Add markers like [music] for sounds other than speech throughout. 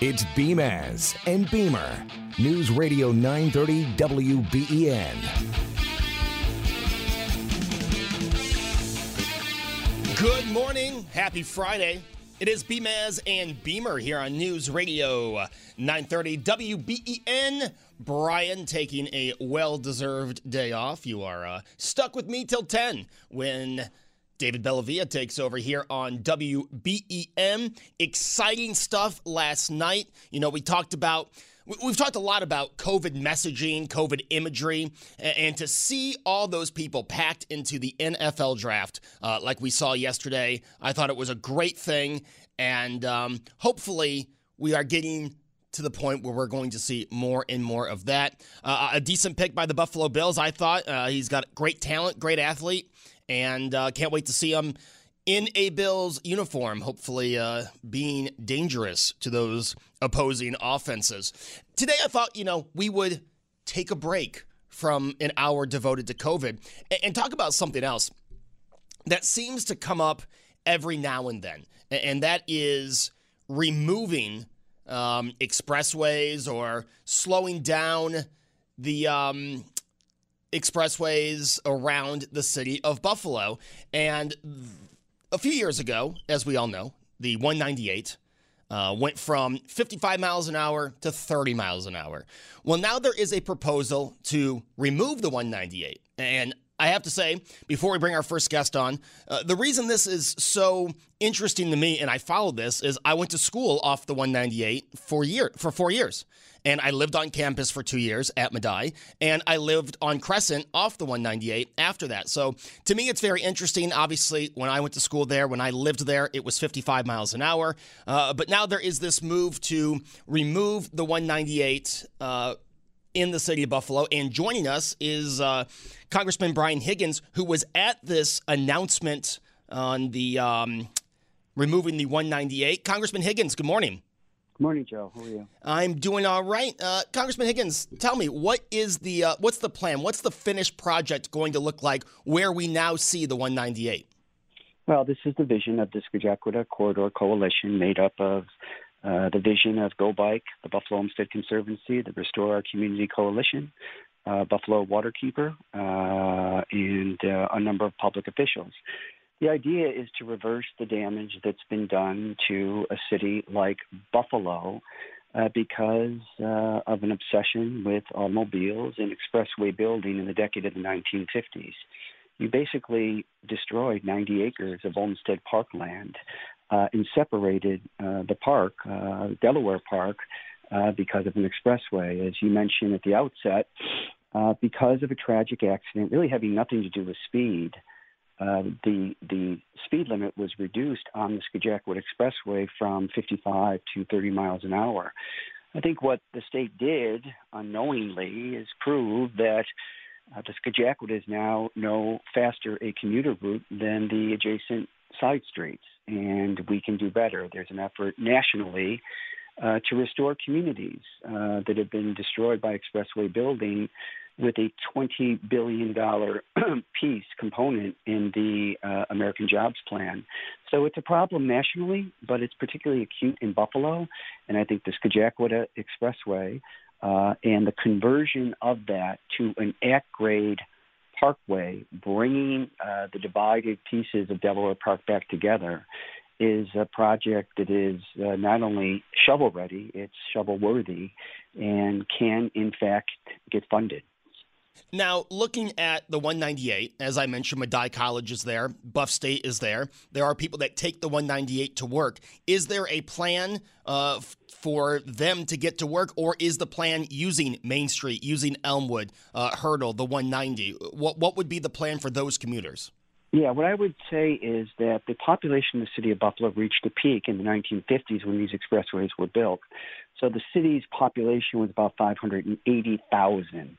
It's Beamaz and Beamer. News Radio 930 WBEN. Good morning. Happy Friday. It is Beamaz and Beamer here on News Radio 930 WBEN. Brian taking a well deserved day off. You are uh, stuck with me till 10 when David Bellavia takes over here on WBEN. Exciting stuff last night. You know, we talked about. We've talked a lot about COVID messaging, COVID imagery, and to see all those people packed into the NFL draft uh, like we saw yesterday, I thought it was a great thing. And um, hopefully, we are getting to the point where we're going to see more and more of that. Uh, a decent pick by the Buffalo Bills, I thought. Uh, he's got great talent, great athlete and uh, can't wait to see him in a Bills uniform, hopefully uh, being dangerous to those opposing offenses. Today, I thought, you know, we would take a break from an hour devoted to COVID and, talk about something else that seems to come up every now and then, and that is removing um, expressways or slowing down the um, expressways around the city of Buffalo. And a few years ago, as we all know, the 198 uh, went from 55 miles an hour to 30 miles an hour. Well, now there is a proposal to remove the 198. And I have to say, before we bring our first guest on, uh, the reason this is so interesting to me, and I followed this, is I went to school off the 198 for year for four years, and I lived on campus for two years at Medaille, and I lived on Crescent off the 198 after that. So to me, it's very interesting. Obviously, when I went to school there, when I lived there, it was 55 miles an hour, uh, but now there is this move to remove the 198. Uh, in the city of Buffalo. And joining us is uh, Congressman Brian Higgins, who was at this announcement on the um, removing the 198. Congressman Higgins, good morning. Good morning, Joe. How are you? I'm doing all right. Uh, Congressman Higgins, tell me what is the uh, what's the plan? What's the finished project going to look like? Where we now see the 198? Well, this is the vision of the Scajaquada Corridor Coalition, made up of uh, the vision of Go Bike, the Buffalo Olmsted Conservancy, the Restore Our Community Coalition, uh, Buffalo Waterkeeper, uh, and uh, a number of public officials. The idea is to reverse the damage that's been done to a city like Buffalo uh, because of an obsession with automobiles and expressway building in the decade of the 1950s. You basically destroyed 90 acres of Olmsted Parkland and separated uh, the park, uh, Delaware Park, uh, because of an expressway. As you mentioned at the outset, uh, because of a tragic accident, really having nothing to do with speed, uh, the the speed limit was reduced on the Scajaquada Expressway from 55 to 30 miles an hour. I think what the state did unknowingly is prove that uh, the Scajaquada is now no faster a commuter route than the adjacent side streets, and we can do better. There's an effort nationally uh, to restore communities uh, that have been destroyed by expressway building with a $20 billion [clears throat] piece component in the uh, American Jobs Plan. So it's a problem nationally, but it's particularly acute in Buffalo. And I think the Scajaquada Expressway uh, and the conversion of that to an at grade Parkway, bringing uh, the divided pieces of Delaware Park back together, is a project that is uh, not only shovel ready, it's shovel worthy and can, in fact, get funded. Now, looking at the 198, as I mentioned, Medaille College is there, Buff State is there. There are people that take the 198 to work. Is there a plan uh, for them to get to work, or is the plan using Main Street, using Elmwood, uh, Hertel, the 190? What, what would be the plan for those commuters? Yeah, what I would say is that the population of the city of Buffalo reached a peak in the 1950s when these expressways were built. So the city's population was about 580,000.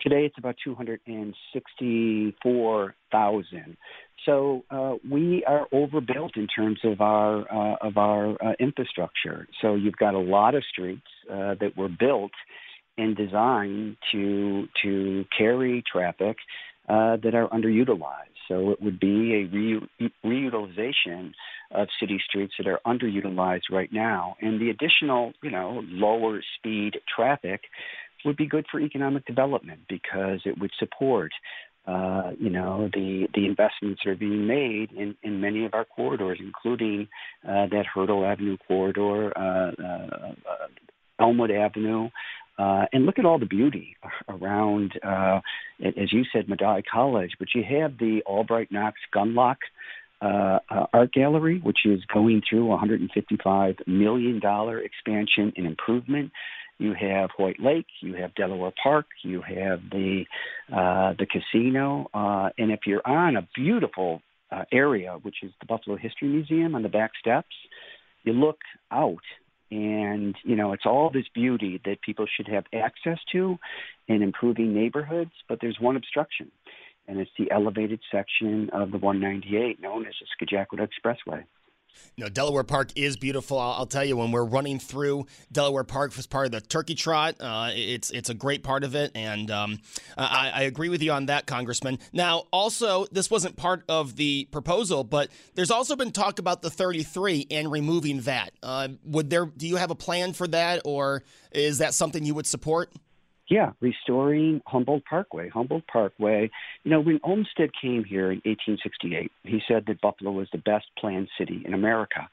Today it's about 264,000. So uh, we are overbuilt in terms of our uh, of our uh, infrastructure. So you've got a lot of streets uh, that were built and designed to to carry traffic uh, that are underutilized. So it would be a re- reutilization of city streets that are underutilized right now, and the additional, you know, lower speed traffic would be good for economic development because it would support uh, you know, the, the investments that are being made in, in many of our corridors, including uh, that Hertel Avenue corridor, uh, uh, uh Elmwood Avenue, uh, and look at all the beauty around, uh, as you said, Medaille College, but you have the Albright Knox Gundlach uh, uh, Art Gallery, which is going through a $155 million expansion and improvement. You have Hoyt Lake, you have Delaware Park, you have the uh, the casino, uh, and if you're on a beautiful area, which is the Buffalo History Museum on the back steps, you look out and, you know, it's all this beauty that people should have access to in improving neighborhoods, but there's one obstruction, and it's the elevated section of the 198 known as the Scajaquada Expressway. Know, Delaware Park is beautiful. I'll, I'll, tell you, when we're running through Delaware Park as part of the Turkey Trot, uh, it's it's a great part of it, and um, I, I, agree with you on that, Congressman. Now, also, this wasn't part of the proposal, but there's also been talk about the 33 and removing that. Uh, would there? Do you have a plan for that, or is that something you would support? Yeah, restoring Humboldt Parkway. Humboldt Parkway, you know, when Olmsted came here in 1868, he said that Buffalo was the best planned city in America.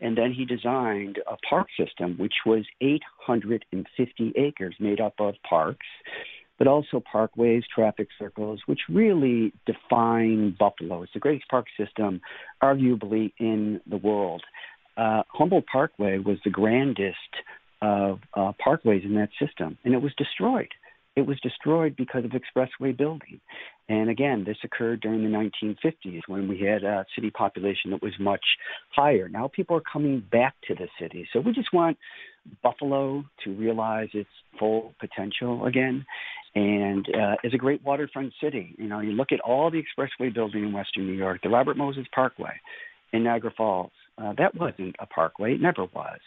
And then he designed a park system which was 850 acres made up of parks, but also parkways, traffic circles, which really define Buffalo. It's the greatest park system, arguably, in the world. Uh, Humboldt Parkway was the grandest of uh, parkways in that system, and it was destroyed. It was destroyed because of expressway building. And again, this occurred during the 1950s when we had a city population that was much higher. Now people are coming back to the city. So we just want Buffalo to realize its full potential again. And uh, is a great waterfront city. You know, you look at all the expressway building in Western New York, the Robert Moses Parkway in Niagara Falls, uh, that wasn't a parkway. It never was.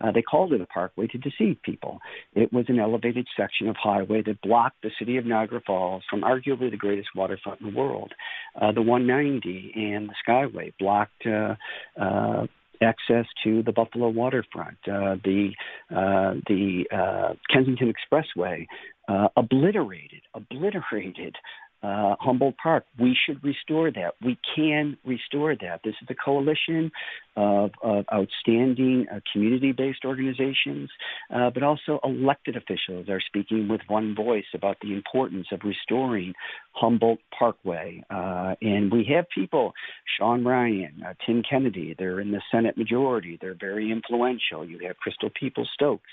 Uh, they called it a parkway to deceive people. It was an elevated section of highway that blocked the city of Niagara Falls from arguably the greatest waterfront in the world. Uh, the 190 and the Skyway blocked uh, uh, access to the Buffalo waterfront. Uh, the uh, the uh, Kensington Expressway uh, obliterated obliterated uh, Humboldt Park. We should restore that. We can restore that. This is a coalition of, of outstanding uh, community based organizations, uh, but also elected officials are speaking with one voice about the importance of restoring Humboldt Parkway. Uh, and we have people, Sean Ryan, uh, Tim Kennedy, they're in the Senate majority, they're very influential. You have Crystal Peoples Stokes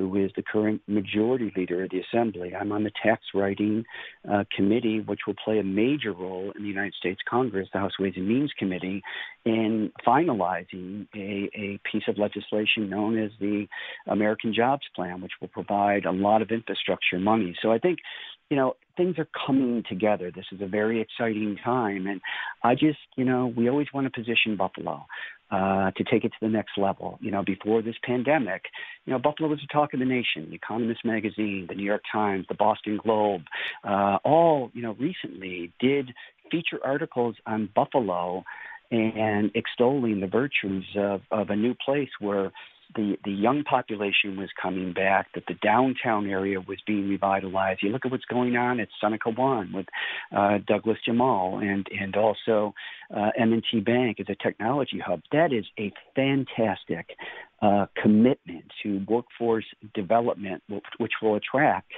who is the current majority leader of the Assembly. I'm on the tax writing uh, committee, which will play a major role in the United States Congress, the House Ways and Means Committee, in finalizing a, a piece of legislation known as the American Jobs Plan, which will provide a lot of infrastructure money. So I think you know, things are coming together. This is a very exciting time. And I just, you know, we always want to position Buffalo uh, to take it to the next level. You know, before this pandemic, you know, Buffalo was the talk of the nation. The Economist magazine, the New York Times, the Boston Globe, uh, all, you know, recently did feature articles on Buffalo and extolling the virtues of, of a new place where the, the young population was coming back, that the downtown area was being revitalized. You look at what's going on at Seneca One with uh, Douglas Jemal and, and also uh, M&T Bank as a technology hub. That is a fantastic uh, commitment to workforce development, which will attract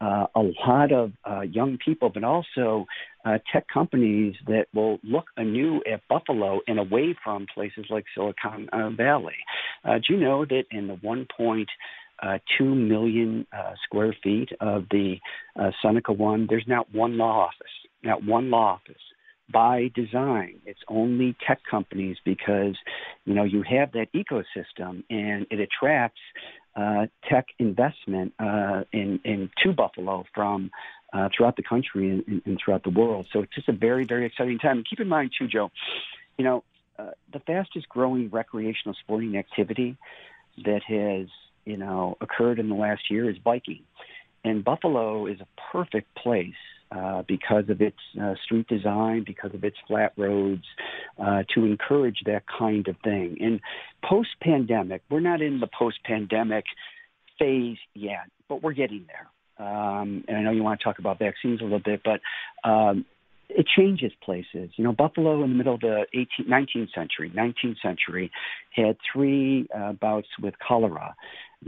uh, a lot of uh, young people, but also uh, tech companies that will look anew at Buffalo and away from places like Silicon uh, Valley. Uh, do you know that in the 1.2 million uh, square feet of the Seneca One, there's not one law office, not one law office by design. It's only tech companies because you know you have that ecosystem and it attracts uh, tech investment uh, in, in to Buffalo from uh, throughout the country and, and, throughout the world. So it's just a very, very exciting time. And keep in mind, too, Joe, you know, uh, the fastest growing recreational sporting activity that has, you know, occurred in the last year is biking. And Buffalo is a perfect place uh, because of its uh, street design, because of its flat roads, uh, to encourage that kind of thing. And post pandemic, we're not in the post pandemic phase yet, but we're getting there. Um, and I know you want to talk about vaccines a little bit, but um, it changes places. You know, Buffalo in the middle of the 18th, 19th century, 19th century, had three uh, bouts with cholera.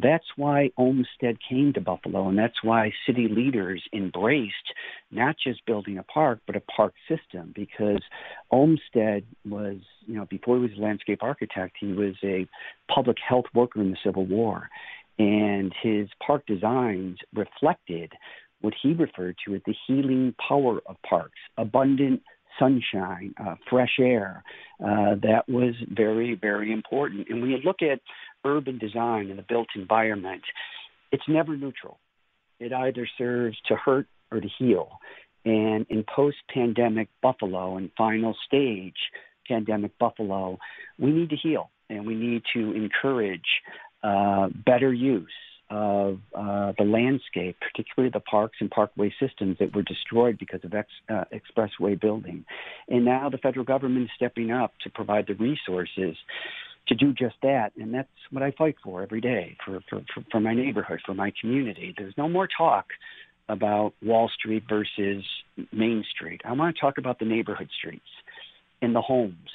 That's why Olmsted came to Buffalo, and that's why city leaders embraced not just building a park, but a park system, because Olmsted was, you know, before he was a landscape architect, he was a public health worker in the Civil War. And his park designs reflected what he referred to as the healing power of parks, abundant sunshine, uh, fresh air. Uh, that was very, very important. And when you look at urban design and the built environment, it's never neutral. It either serves to hurt or to heal. And in post pandemic Buffalo and final stage pandemic Buffalo, we need to heal and we need to encourage uh, better use of uh, the landscape, particularly the parks and parkway systems that were destroyed because of ex, uh, expressway building. And now the federal government is stepping up to provide the resources to do just that. And that's what I fight for every day for, for, for, for my neighborhood, for my community. There's no more talk about Wall Street versus Main Street. I want to talk about the neighborhood streets and the homes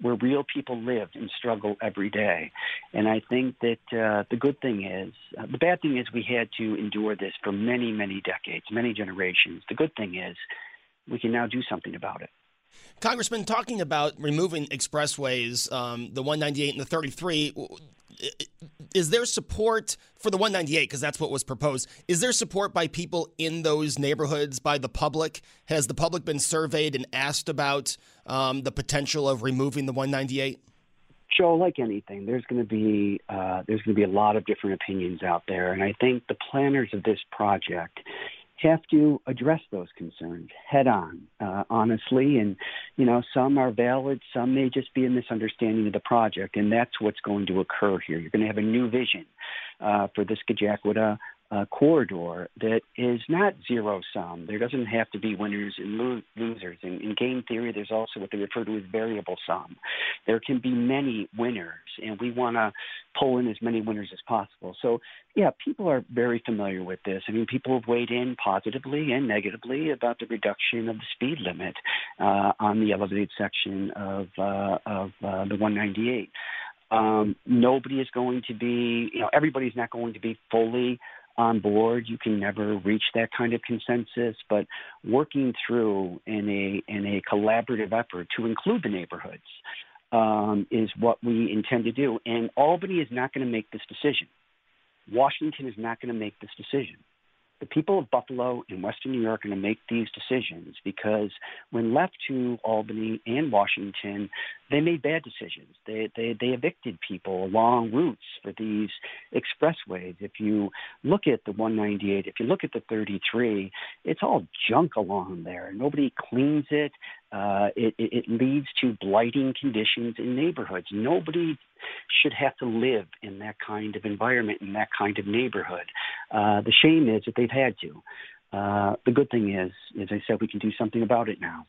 where real people live and struggle every day. And I think that uh, the good thing is, uh, the bad thing is we had to endure this for many, many decades, many generations. The good thing is we can now do something about it. Congressman, talking about removing expressways, um, the 198 and the 33, is there support for the 198 because that's what was proposed. Is there support by people in those neighborhoods by the public? Has the public been surveyed and asked about um, the potential of removing the 198 Joe, like anything, there's going to be uh, there's going to be a lot of different opinions out there, and I think the planners of this project have to address those concerns head on, uh, honestly. And, you know, some are valid, some may just be a misunderstanding of the project, and that's what's going to occur here. You're going to have a new vision uh, for the Scajaquada uh, corridor that is not zero sum. There doesn't have to be winners and lo- losers. In, in game theory, there's also what they refer to as variable sum. There can be many winners, and we want to pull in as many winners as possible. So, yeah, people are very familiar with this. I mean, people have weighed in positively and negatively about the reduction of the speed limit uh, on the elevated section of uh, of uh, the 198. Um, nobody is going to be, you know, everybody's not going to be fully on board. You can never reach that kind of consensus, but working through in a in a collaborative effort to include the neighborhoods um, is what we intend to do. And Albany is not going to make this decision. Washington is not going to make this decision the people of Buffalo and Western New York are going to make these decisions because when left to Albany and Washington, they made bad decisions. They, they, they evicted people along routes for these expressways. If you look at the 198, if you look at the 33, it's all junk along there. Nobody cleans it. Uh, it, it, it leads to blighting conditions in neighborhoods. Nobody should have to live in that kind of environment, in that kind of neighborhood. Uh, the shame is that they've had to. Uh, the good thing is, as I said, we can do something about it now.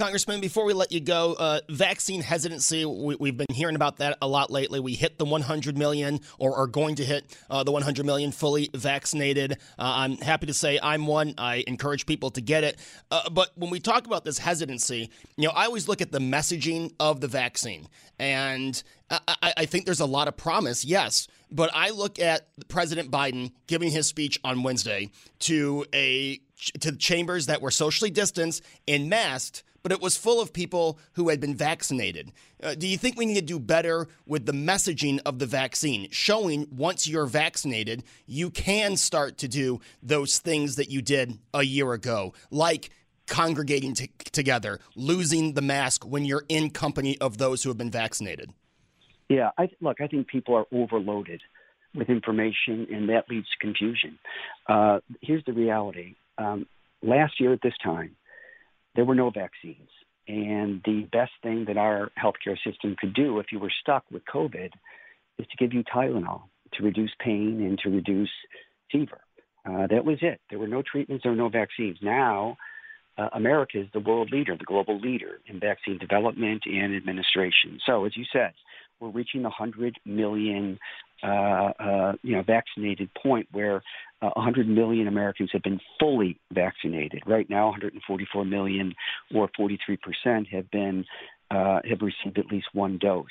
Congressman, before we let you go, uh, vaccine hesitancy, we, have been hearing about that a lot lately. We hit the 100 million or are going to hit uh, the 100 million fully vaccinated. Uh, I'm happy to say I'm one. I encourage people to get it. Uh, but when we talk about this hesitancy, you know, I always look at the messaging of the vaccine. And I, I think there's a lot of promise, yes. But I look at President Biden giving his speech on Wednesday to a to chambers that were socially distanced and masked but it was full of people who had been vaccinated. Uh, do you think we need to do better with the messaging of the vaccine, showing once you're vaccinated, you can start to do those things that you did a year ago, like congregating t- together, losing the mask when you're in company of those who have been vaccinated? Yeah, I, look, I think people are overloaded with information, and that leads to confusion. Uh, here's the reality. Um, last year at this time, there were no vaccines. And the best thing that our healthcare system could do if you were stuck with COVID is to give you Tylenol to reduce pain and to reduce fever. Uh, that was it. There were no treatments, there were no vaccines. Now, uh, America is the world leader, the global leader in vaccine development and administration. So, as you said, we're reaching the 100 million uh, uh, you know, vaccinated point where uh, 100 million Americans have been fully vaccinated. Right now, 144 million, or 43 percent, have been uh, have received at least one dose.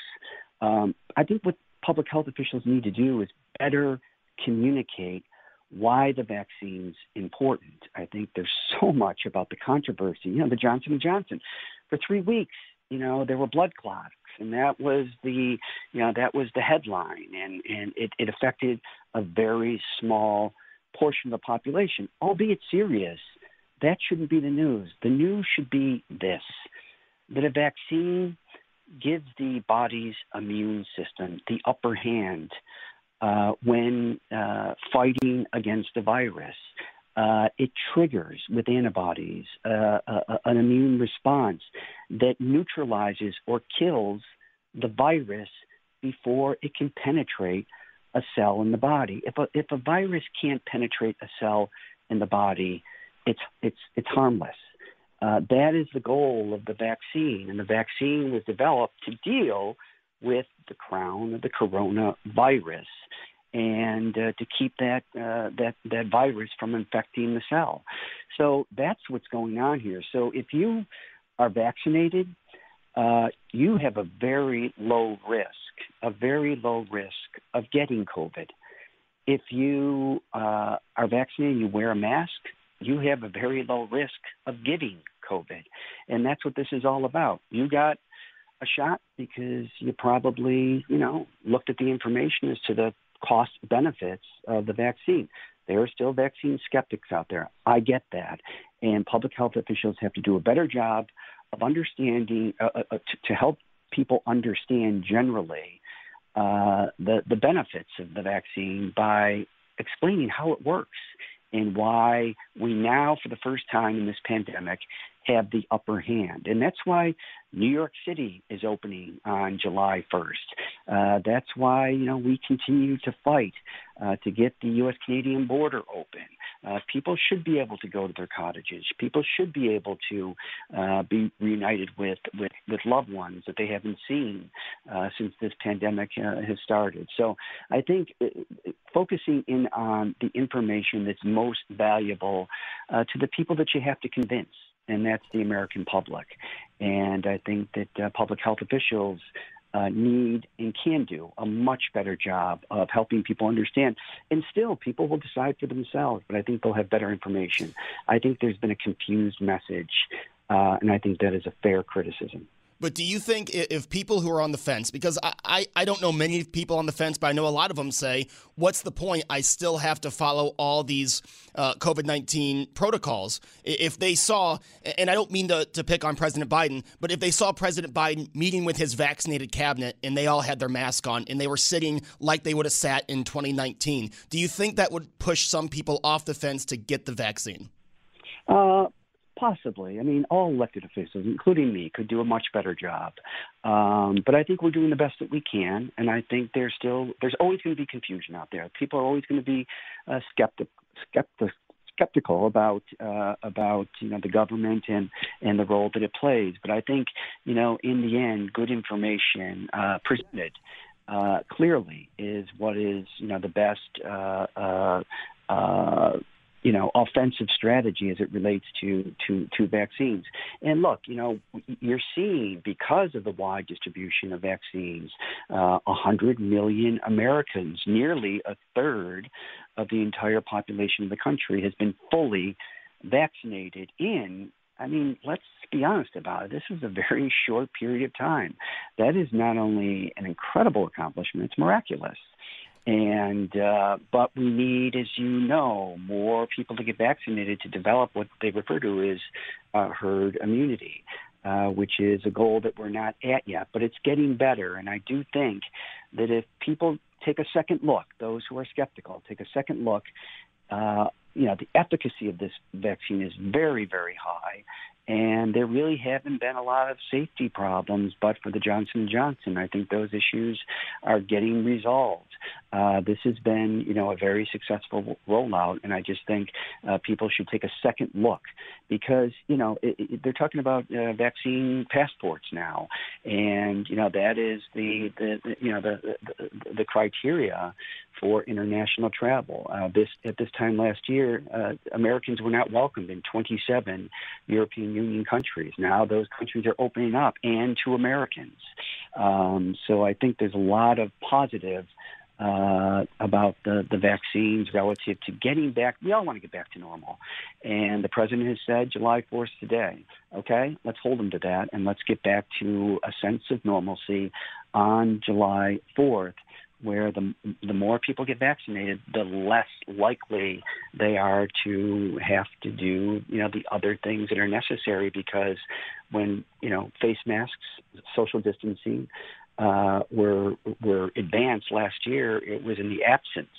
Um, I think what public health officials need to do is better communicate why the vaccine's important. I think there's [laughs] so much about the controversy. You know, the Johnson and Johnson for three weeks. You know, there were blood clots and that was the you know that was the headline, and and it, it affected a very small portion of the population, albeit serious. That shouldn't be the news. The news should be this: that a vaccine gives the body's immune system the upper hand uh, when uh, fighting against the virus. Uh, it triggers with antibodies uh, an immune response that neutralizes or kills the virus before it can penetrate a cell in the body. If a, if a virus can't penetrate a cell in the body, it's, it's, it's harmless. Uh, that is the goal of the vaccine, and the vaccine was developed to deal with the crown of the coronavirus and uh, to keep that uh, that that virus from infecting the cell. So that's what's going on here. So if you are vaccinated, uh, you have a very low risk, a very low risk of getting COVID. If you uh, are vaccinated, you wear a mask, you have a very low risk of getting COVID. And that's what this is all about. You got a shot because you probably, you know, looked at the information as to the cost benefits of the vaccine. There are still vaccine skeptics out there. I get that. And public health officials have to do a better job of understanding uh, uh, uh, to, to, help people understand generally uh, the the benefits of the vaccine by explaining how it works and why we now, for the first time in this pandemic, have the upper hand. And that's why New York City is opening on July 1st. Uh, that's why, you know, we continue to fight uh, to get the U.S. Canadian border open. Uh, people should be able to go to their cottages. People should be able to uh, be reunited with, with, with loved ones that they haven't seen uh, since this pandemic uh, has started. So I think focusing in on the information that's most valuable to the people that you have to convince and that's the American public. And I think that uh, public health officials uh, need and can do a much better job of helping people understand. And still, people will decide for themselves, but I think they'll have better information. I think there's been a confused message, uh, and I think that is a fair criticism. But do you think if people who are on the fence, because I, I, I, don't know many people on the fence, but I know a lot of them say, what's the point? I still have to follow all these uh, COVID 19 protocols. If they saw, and I don't mean to, to pick on President Biden, but if they saw President Biden meeting with his vaccinated cabinet and they all had their mask on and they were sitting like they would have sat in 2019, do you think that would push some people off the fence to get the vaccine? Uh, Possibly. I mean, all elected officials, including me, could do a much better job. Um, but I think we're doing the best that we can, and I think there's still there's always going to be confusion out there. People are always going to be uh, skeptic, skeptic, skeptical about uh, about you know the government and and the role that it plays. But I think you know in the end, good information uh, presented uh, clearly is what is you know the best uh, uh, uh, you know offensive strategy as it relates to to to vaccines. And look, you know you're seeing because of the wide distribution of vaccines, uh, a uh, hundred million Americans, nearly a third of the entire population of the country, has been fully vaccinated in I mean, let's be honest about it. This is a very short period of time. That is not only an incredible accomplishment, it's miraculous. And uh, but we need, as you know, more people to get vaccinated to develop what they refer to as uh, herd immunity, uh, which is a goal that we're not at yet. But it's getting better, and I do think that if people take a second look, those who are skeptical take a second look uh, you know, the efficacy of this vaccine is very, very high. And there really haven't been a lot of safety problems, but for the Johnson Johnson, I think those issues are getting resolved. Uh, this has been, you know, a very successful rollout, and I just think uh, people should take a second look because, you know, it, it, they're talking about uh, vaccine passports now, and you know that is the, the, the you know the, the the criteria for international travel. Uh, this at this time last year, uh, Americans were not welcomed in 27 European Union countries. Now those countries are opening up and to Americans. Um, so I think there's a lot of positive uh, about the, the vaccines relative to getting back. We all want to get back to normal. And the president has said July 4th today. Okay, let's hold him to that and let's get back to a sense of normalcy on July 4th where the the more people get vaccinated, the less likely they are to have to do you know the other things that are necessary because when you know face masks, social distancing uh, were were advanced last year, it was in the absence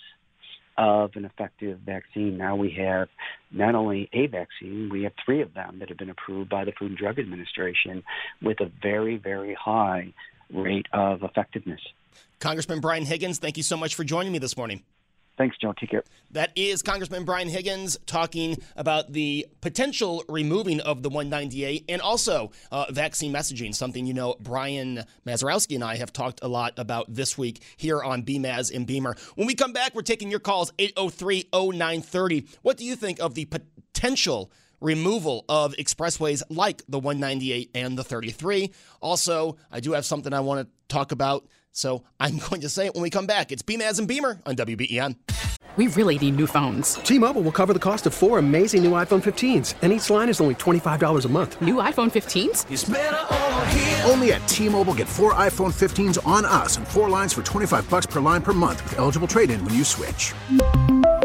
of an effective vaccine. Now we have not only a vaccine, we have three of them that have been approved by the Food and Drug Administration with a very very high rate of effectiveness. Congressman Brian Higgins, thank you so much for joining me this morning. Thanks, Joe. Take care. That is Congressman Brian Higgins talking about the potential removing of the 198 and also uh, vaccine messaging, something you know Brian Mazurowski and I have talked a lot about this week here on BMAZ and Beamer. When we come back, we're taking your calls 803 0930. What do you think of the potential? Removal of expressways like the 198 and the 33. Also, I do have something I want to talk about, so [laughs] I'm going to say it when we come back. It's Beamaz and Beamer on WBEN. We really need new phones. T-Mobile will cover the cost of four amazing new iPhone 15s, and each line is only $25 a month. New iPhone 15s? Only at T-Mobile get four iPhone 15s on us and four lines for 25 bucks per line per month with eligible trade-in when you switch.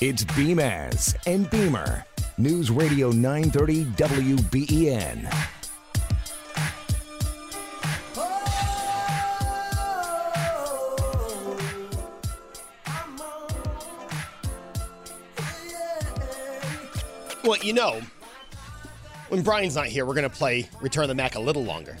It's Beamaz and Beamer. News Radio 930 WBEN. Well, you know, when Brian's not here, we're going to play Return the Mack a little longer.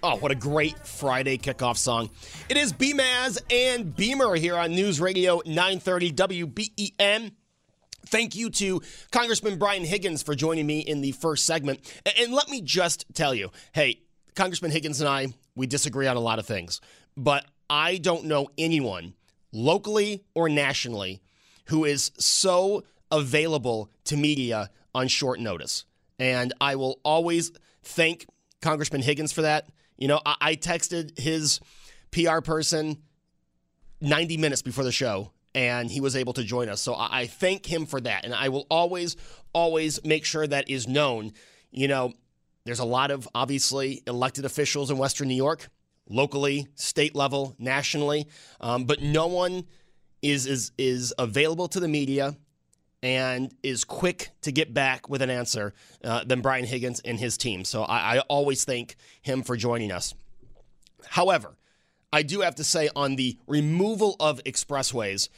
Oh, what a great Friday kickoff song. It is Beamaz and Beamer here on News Radio 930 WBEN. Thank you to Congressman Brian Higgins for joining me in the first segment. And let me just tell you hey, Congressman Higgins and I, we disagree on a lot of things, but I don't know anyone locally or nationally who is so available to media on short notice. And I will always thank Congressman Higgins for that. You know, I, I texted his PR person 90 minutes before the show and he was able to join us. So I, thank him for that. And I will always, always make sure that is known. You know, there's a lot of obviously elected officials in Western New York, locally, state level, nationally, um, but no one is, is, is available to the media and is quick to get back with an answer uh, than Brian Higgins and his team. So I, I always thank him for joining us. However, I do have to say on the removal of expressways,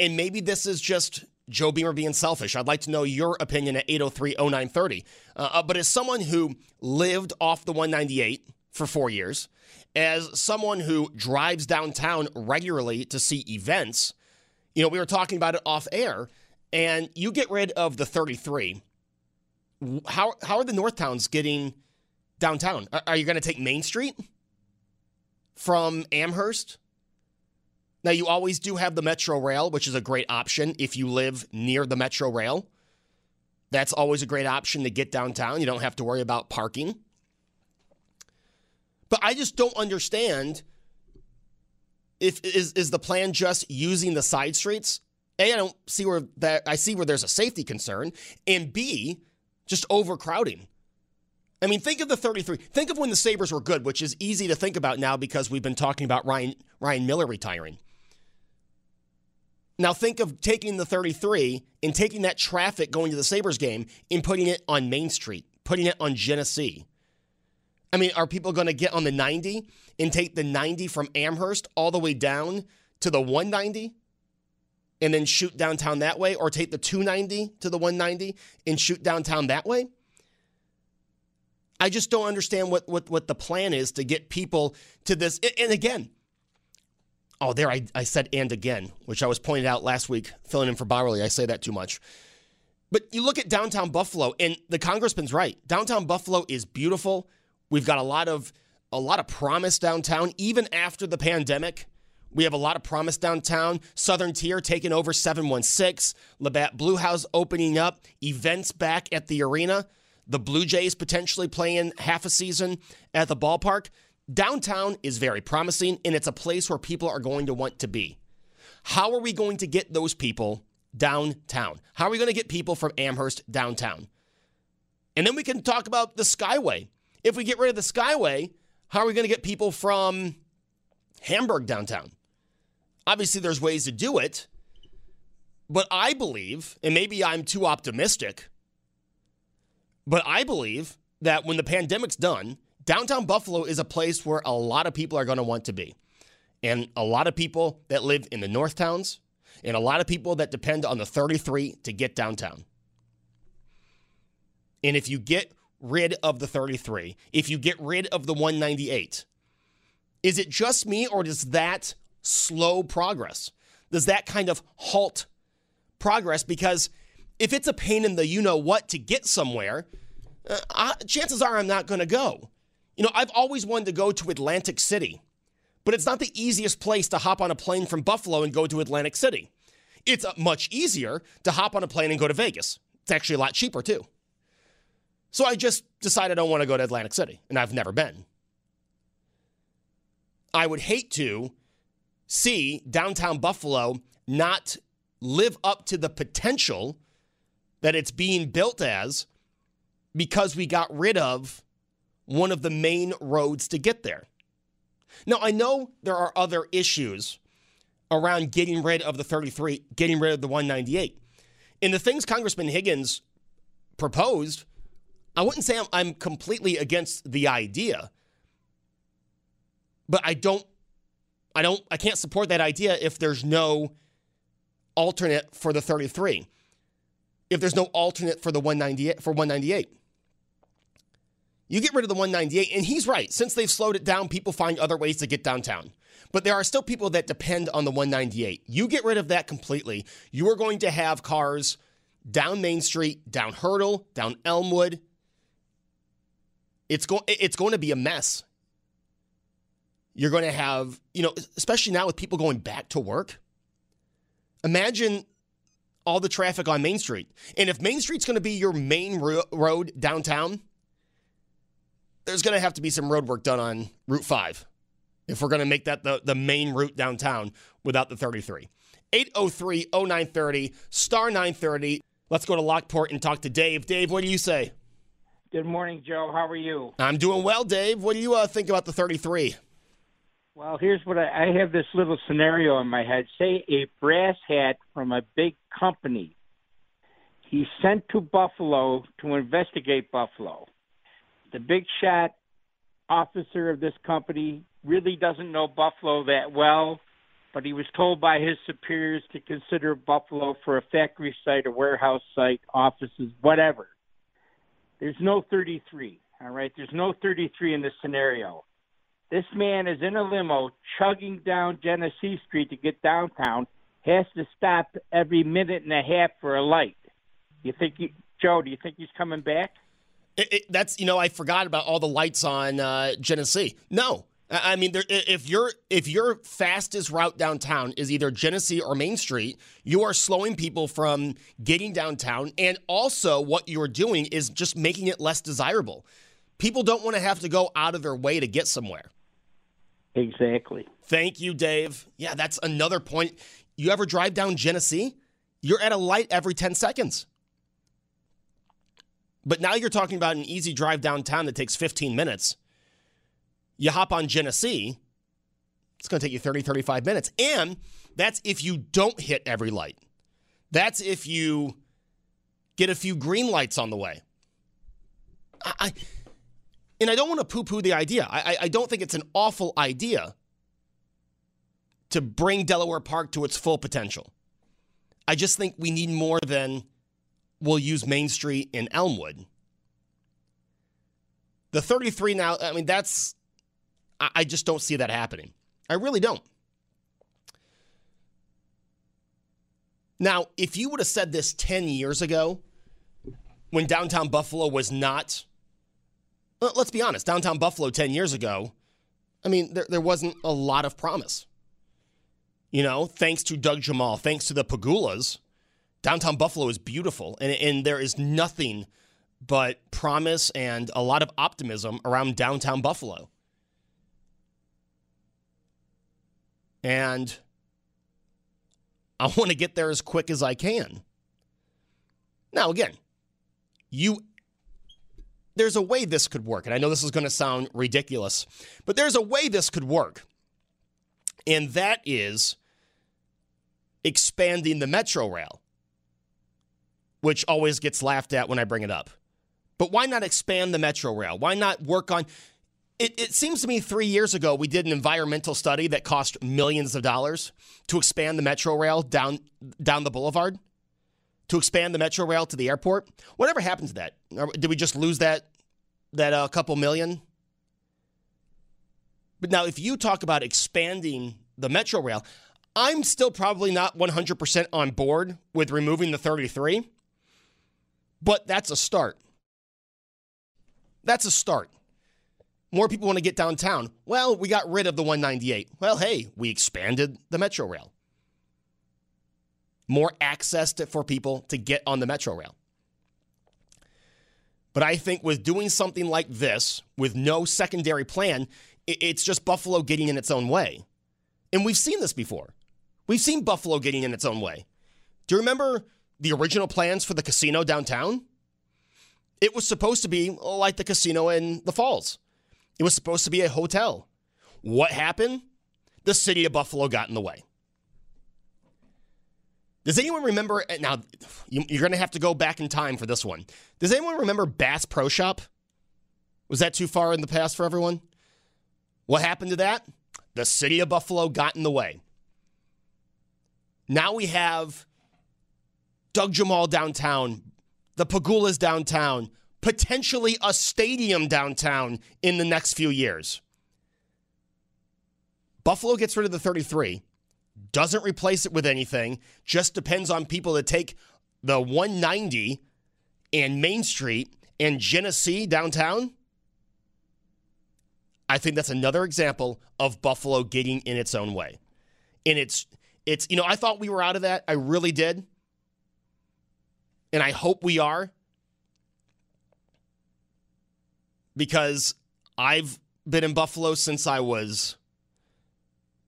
and maybe this is just Joe Beamer being selfish. I'd like to know your opinion at 803 0930. Uh, uh, but as someone who lived off the 198 for four years, as someone who drives downtown regularly to see events, you know, we were talking about it off air, and you get rid of the 33. How, how are the North Towns getting downtown? Are, are you going to take Main Street from Amherst? Now, you always do have the Metro Rail, which is a great option if you live near the Metro Rail. That's always a great option to get downtown. You don't have to worry about parking. But I just don't understand if is is the plan just using the side streets? A, I don't see where that I see where there's a safety concern, and B, just overcrowding. I mean, think of the 33. Think of when the Sabres were good, which is easy to think about now because we've been talking about Ryan Ryan Miller retiring. Now think of taking the 33 and taking that traffic going to the Sabres game and putting it on Main Street, putting it on Genesee. I mean, are people going to get on the 90 and take the 90 from Amherst all the way down to the 190 and then shoot downtown that way, or take the 290 to the 190 and shoot downtown that way? I just don't understand what, what, what the plan is to get people to this. And again, oh, there I, I said and again, which I was pointed out last week, filling in for Bauerle. I say that too much. But you look at downtown Buffalo, and the congressman's right. Downtown Buffalo is beautiful. We've got a lot of a lot of promise downtown, even after the pandemic. We have a lot of promise downtown. Southern Tier taking over 716. Labatt Blue House opening up. Events back at the arena. The Blue Jays potentially playing half a season at the ballpark. Downtown is very promising, and it's a place where people are going to want to be. How are we going to get those people downtown? How are we going to get people from Amherst downtown? And then we can talk about the Skyway. If we get rid of the Skyway, how are we going to get people from Hamburg downtown? Obviously, there's ways to do it, but I believe, and maybe I'm too optimistic, but I believe that when the pandemic's done, downtown Buffalo is a place where a lot of people are going to want to be. And a lot of people that live in the North Towns, and a lot of people that depend on the 33 to get downtown. And if you get rid of the 33, if you get rid of the 198, is it just me or does that slow progress? Does that kind of halt progress? Because if it's a pain in the you know what to get somewhere, uh, I, chances are I'm not going to go. You know, I've always wanted to go to Atlantic City, but it's not the easiest place to hop on a plane from Buffalo and go to Atlantic City. It's uh, much easier to hop on a plane and go to Vegas. It's actually a lot cheaper too. So I just decided I don't want to go to Atlantic City, and I've never been. I would hate to see downtown Buffalo not live up to the potential that it's being built as because we got rid of one of the main roads to get there. Now, I know there are other issues around getting rid of the 33, getting rid of the 198. And the things Congressman Higgins proposed I wouldn't say I'm, I'm completely against the idea, but I don't, I don't, I can't support that idea if there's no alternate for the 33. If there's no alternate for the 198 for 198. You get rid of the 198, and he's right. Since they've slowed it down, people find other ways to get downtown. But there are still people that depend on the 198. You get rid of that completely, you are going to have cars down Main Street, down Hertel, down Elmwood, it's going it's going to be a mess. You're going to have, you know, especially now with people going back to work. Imagine all the traffic on Main Street. And if Main Street's going to be your main ro- road downtown, there's going to have to be some road work done on Route 5. if we're going to make that the, the main route downtown without the 33. 803 0930, star 930. Let's go to Lockport and talk to Dave. Dave, what do you say? Good morning, Joe. How are you? I'm doing well, Dave. What do you uh, think about the 33? Well, here's what I, I have this little scenario in my head. Say a brass hat from a big company. He's sent to Buffalo to investigate Buffalo. The big shot officer of this company really doesn't know Buffalo that well, but he was told by his superiors to consider Buffalo for a factory site, a warehouse site, offices, whatever. There's no 33, all right? There's no 33 in this scenario. This man is in a limo chugging down Genesee Street to get downtown, has to stop every minute and a half for a light. You think, you, Joe, do you think he's coming back? It, it, that's, you know, I forgot about all the lights on uh, Genesee. No. I mean, there, if your if your fastest route downtown is either Genesee or Main Street, you are slowing people from getting downtown, and also what you're doing is just making it less desirable. People don't want to have to go out of their way to get somewhere. Exactly. Thank you, Dave. Yeah, that's another point. You ever drive down Genesee? You're at a light every 10 seconds. But now you're talking about an easy drive downtown that takes 15 minutes. You hop on Genesee, it's going to take you 30, 35 minutes. And that's if you don't hit every light. That's if you get a few green lights on the way. I, and I don't want to poo poo the idea. I, I don't think it's an awful idea to bring Delaware Park to its full potential. I just think we need more than we'll use Main Street in Elmwood. The 33 now, I mean, that's, I just don't see that happening. I really don't. Now, if you would have said this 10 years ago, when downtown Buffalo was not let's be honest, downtown Buffalo 10 years ago, I mean, there, there wasn't a lot of promise. You know, thanks to Doug Jemal, thanks to the Pegulas, downtown Buffalo is beautiful, and, and there is nothing but promise and a lot of optimism around downtown Buffalo. And I want to get there as quick as I can. Now, again, you there's a way this could work. And I know this is going to sound ridiculous, but there's a way this could work. And that is expanding the Metro Rail, which always gets laughed at when I bring it up. But why not expand the Metro Rail? Why not work on it, it, seems to me three years ago we did an environmental study that cost millions of dollars to expand the metro rail down down the boulevard to expand the metro rail to the airport. Whatever happened to that? Did we just lose that that uh, couple million? But now, if you talk about expanding the metro rail, I'm still probably not 100% on board with removing the 33, but that's a start. That's a start. More people want to get downtown. Well, we got rid of the 198. Well, hey, we expanded the metro rail more access to, for people to get on the Metro Rail. But I think with doing something like this, with no secondary plan, it's just Buffalo getting in its own way. And we've seen this before. We've seen Buffalo getting in its own way. Do you remember the original plans for the casino downtown? It was supposed to be like the casino in the Falls. It was supposed to be a hotel. What happened? The city of Buffalo got in the way. Does anyone remember? Eh, now, you're going to have to go back in time for this one. Does anyone remember Bass Pro Shop? Was that too far in the past for everyone? What happened to that? The city of Buffalo got in the way. Now we have Doug Jemal downtown, the Pegulas downtown, potentially a stadium downtown in the next few years. Buffalo gets rid of the 33 doesn't replace it with anything, just depends on people that take the 190 and Main Street and Genesee downtown. I think that's another example of Buffalo getting in its own way. And it's it's you know, I thought we were out of that. I really did. And I hope we are. Because I've been in Buffalo since I was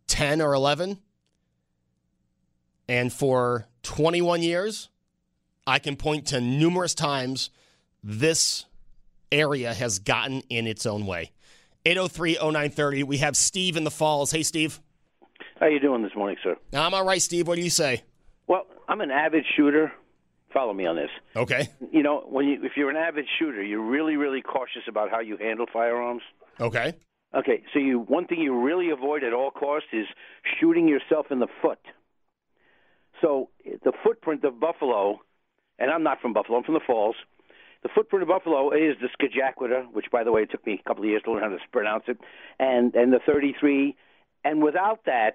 10 or 11. And for 21 years, I can point to numerous times this area has gotten in its own way. 803-0930. We have Steve in the Falls. Hey, Steve. How you doing this morning, sir? I'm all right, Steve. What do you say? Well, I'm an avid shooter. Follow me on this. Okay. You know, when you if you're an avid shooter, you're really really cautious about how you handle firearms. Okay. Okay, so you one thing you really avoid at all costs is shooting yourself in the foot. So the footprint of Buffalo, and I'm not from Buffalo, I'm from the Falls. The footprint of Buffalo is the Scajaquada, which, by the way, it took me a couple of years to learn how to pronounce it, and and the 33. And without that,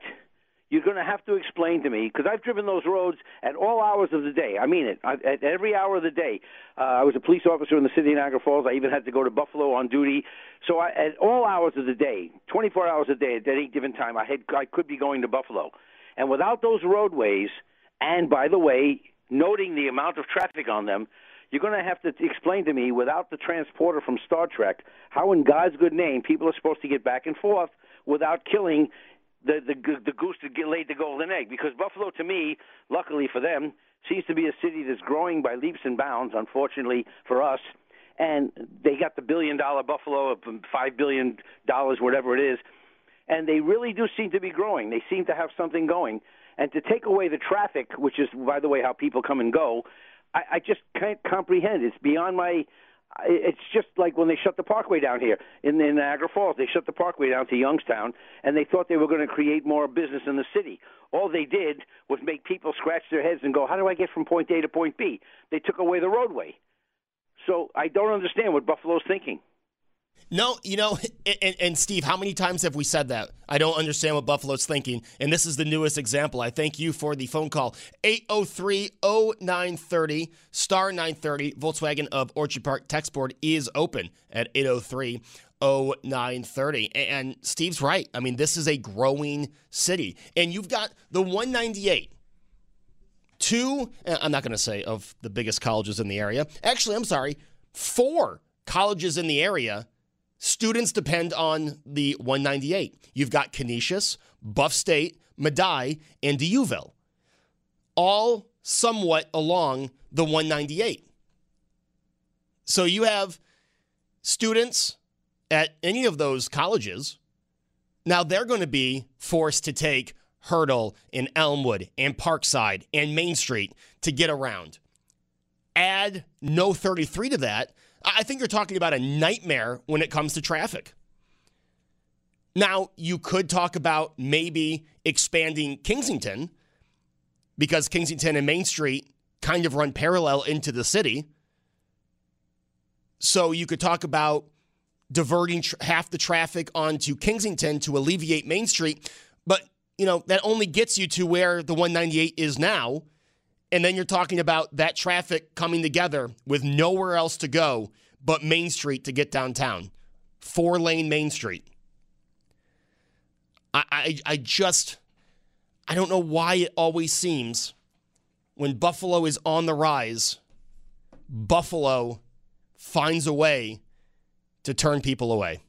you're going to have to explain to me because I've driven those roads at all hours of the day. I mean it. I, at every hour of the day. Uh, I was a police officer in the city of Niagara Falls. I even had to go to Buffalo on duty. So I, at all hours of the day, 24 hours a day, at any given time, I had I could be going to Buffalo. And without those roadways, and by the way, noting the amount of traffic on them, you're going to have to explain to me, without the transporter from Star Trek, how in God's good name people are supposed to get back and forth without killing the the the goose that laid the golden egg. Because Buffalo, to me, luckily for them, seems to be a city that's growing by leaps and bounds. Unfortunately for us, and they got the billion dollar Buffalo, uh, five billion dollars, whatever it is, and they really do seem to be growing. They seem to have something going. And to take away the traffic, which is, by the way, how people come and go, I, I just can't comprehend. It's beyond my. It's just like when they shut the parkway down here in, in Niagara Falls. They shut the parkway down to Youngstown, and they thought they were going to create more business in the city. All they did was make people scratch their heads and go, "How do I get from point A to point B?" They took away the roadway. So I don't understand what Buffalo's thinking. No, you know, [laughs] and, and, Steve, how many times have we said that? I don't understand what Buffalo's thinking. And this is the newest example. I thank you for the phone call. 803 0930, star 930, Volkswagen of Orchard Park text board is open at 803 0930. And Steve's right. I mean, this is a growing city. And you've got the 198 two, uh, I'm not going to say of the biggest colleges in the area. Actually, I'm sorry, four colleges in the area students depend on the 198. You've got Canisius, Buff State, Medaille, and D'Youville, all somewhat along the 198. So you have students at any of those colleges. Now they're going to be forced to take Hertel and Elmwood and Parkside and Main Street to get around. Add no 33 to that, I think you're talking about a nightmare when it comes to traffic. Now, you could talk about maybe expanding Kensington because Kensington and Main Street kind of run parallel into the city. So you could talk about diverting tr- half the traffic onto Kensington to alleviate Main Street, but you know, that only gets you to where the 198 is now. And then you're talking about that traffic coming together with nowhere else to go but Main Street to get downtown. Four lane Main Street. I, I, I just, I don't know why it always seems when Buffalo is on the rise, Buffalo finds a way to turn people away.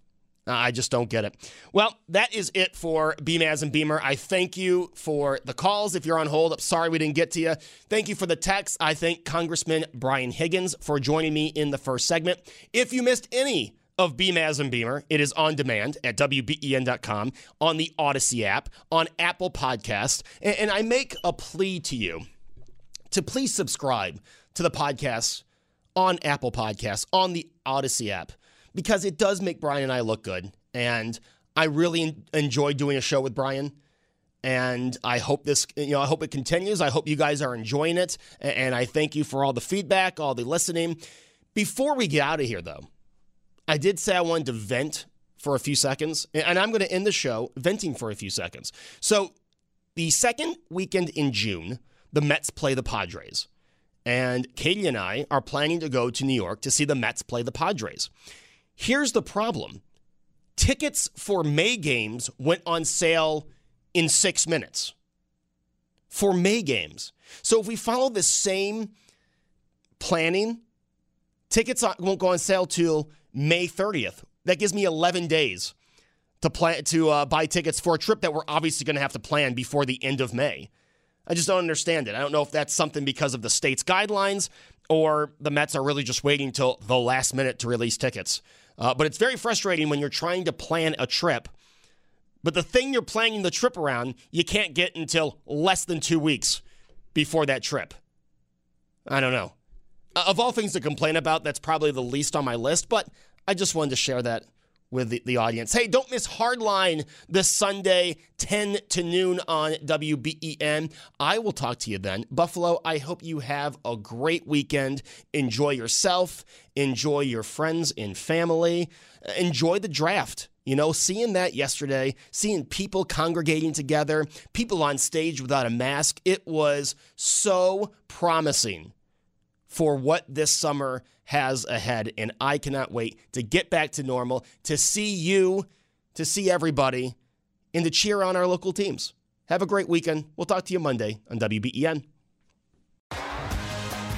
Uh, I just don't get it. Well, that is it for Beamaz and Beamer. I thank you for the calls. If you're on hold, I'm sorry we didn't get to you. Thank you for the text. I thank Congressman Brian Higgins for joining me in the first segment. If you missed any of Beamaz and Beamer, it is on demand at WBEN.com, on the Audacy app, on Apple Podcast. And, and I make a plea to you to please subscribe to the podcast on Apple Podcasts, on the Audacy app because it does make Brian and I look good. And I really enjoy doing a show with Brian. And I hope this, you know, I hope it continues. I hope you guys are enjoying it. And I thank you for all the feedback, all the listening. Before we get out of here, though, I did say I wanted to vent for a few seconds. And I'm going to end the show venting for a few seconds. So, the second weekend in June, the Mets play the Padres. And Katie and I are planning to go to New York to see the Mets play the Padres. Here's the problem tickets for May games went on sale in six minutes. For May games. So if we follow the same planning, tickets won't go on sale till May 30th. That gives me 11 days to plan to uh, buy tickets for a trip that we're obviously going to have to plan before the end of May. I just don't understand it. I don't know if that's something because of the state's guidelines or the Mets are really just waiting till the last minute to release tickets. Uh, but it's very frustrating when you're trying to plan a trip, but the thing you're planning the trip around, you can't get until less than two weeks before that trip. I don't know. Of all things to complain about, that's probably the least on my list, but I just wanted to share that with the, the, audience. Hey, don't miss Hardline this Sunday, 10 to noon on WBEN. I will talk to you then. Buffalo, I hope you have a great weekend. Enjoy yourself, enjoy your friends and family, enjoy the draft. You know, seeing that yesterday, seeing people congregating together, people on stage without a mask, it was so promising for what this summer has ahead. And I cannot wait to get back to normal, to see you, to see everybody, and to cheer on our local teams. Have a great weekend. We'll talk to you Monday on WBEN.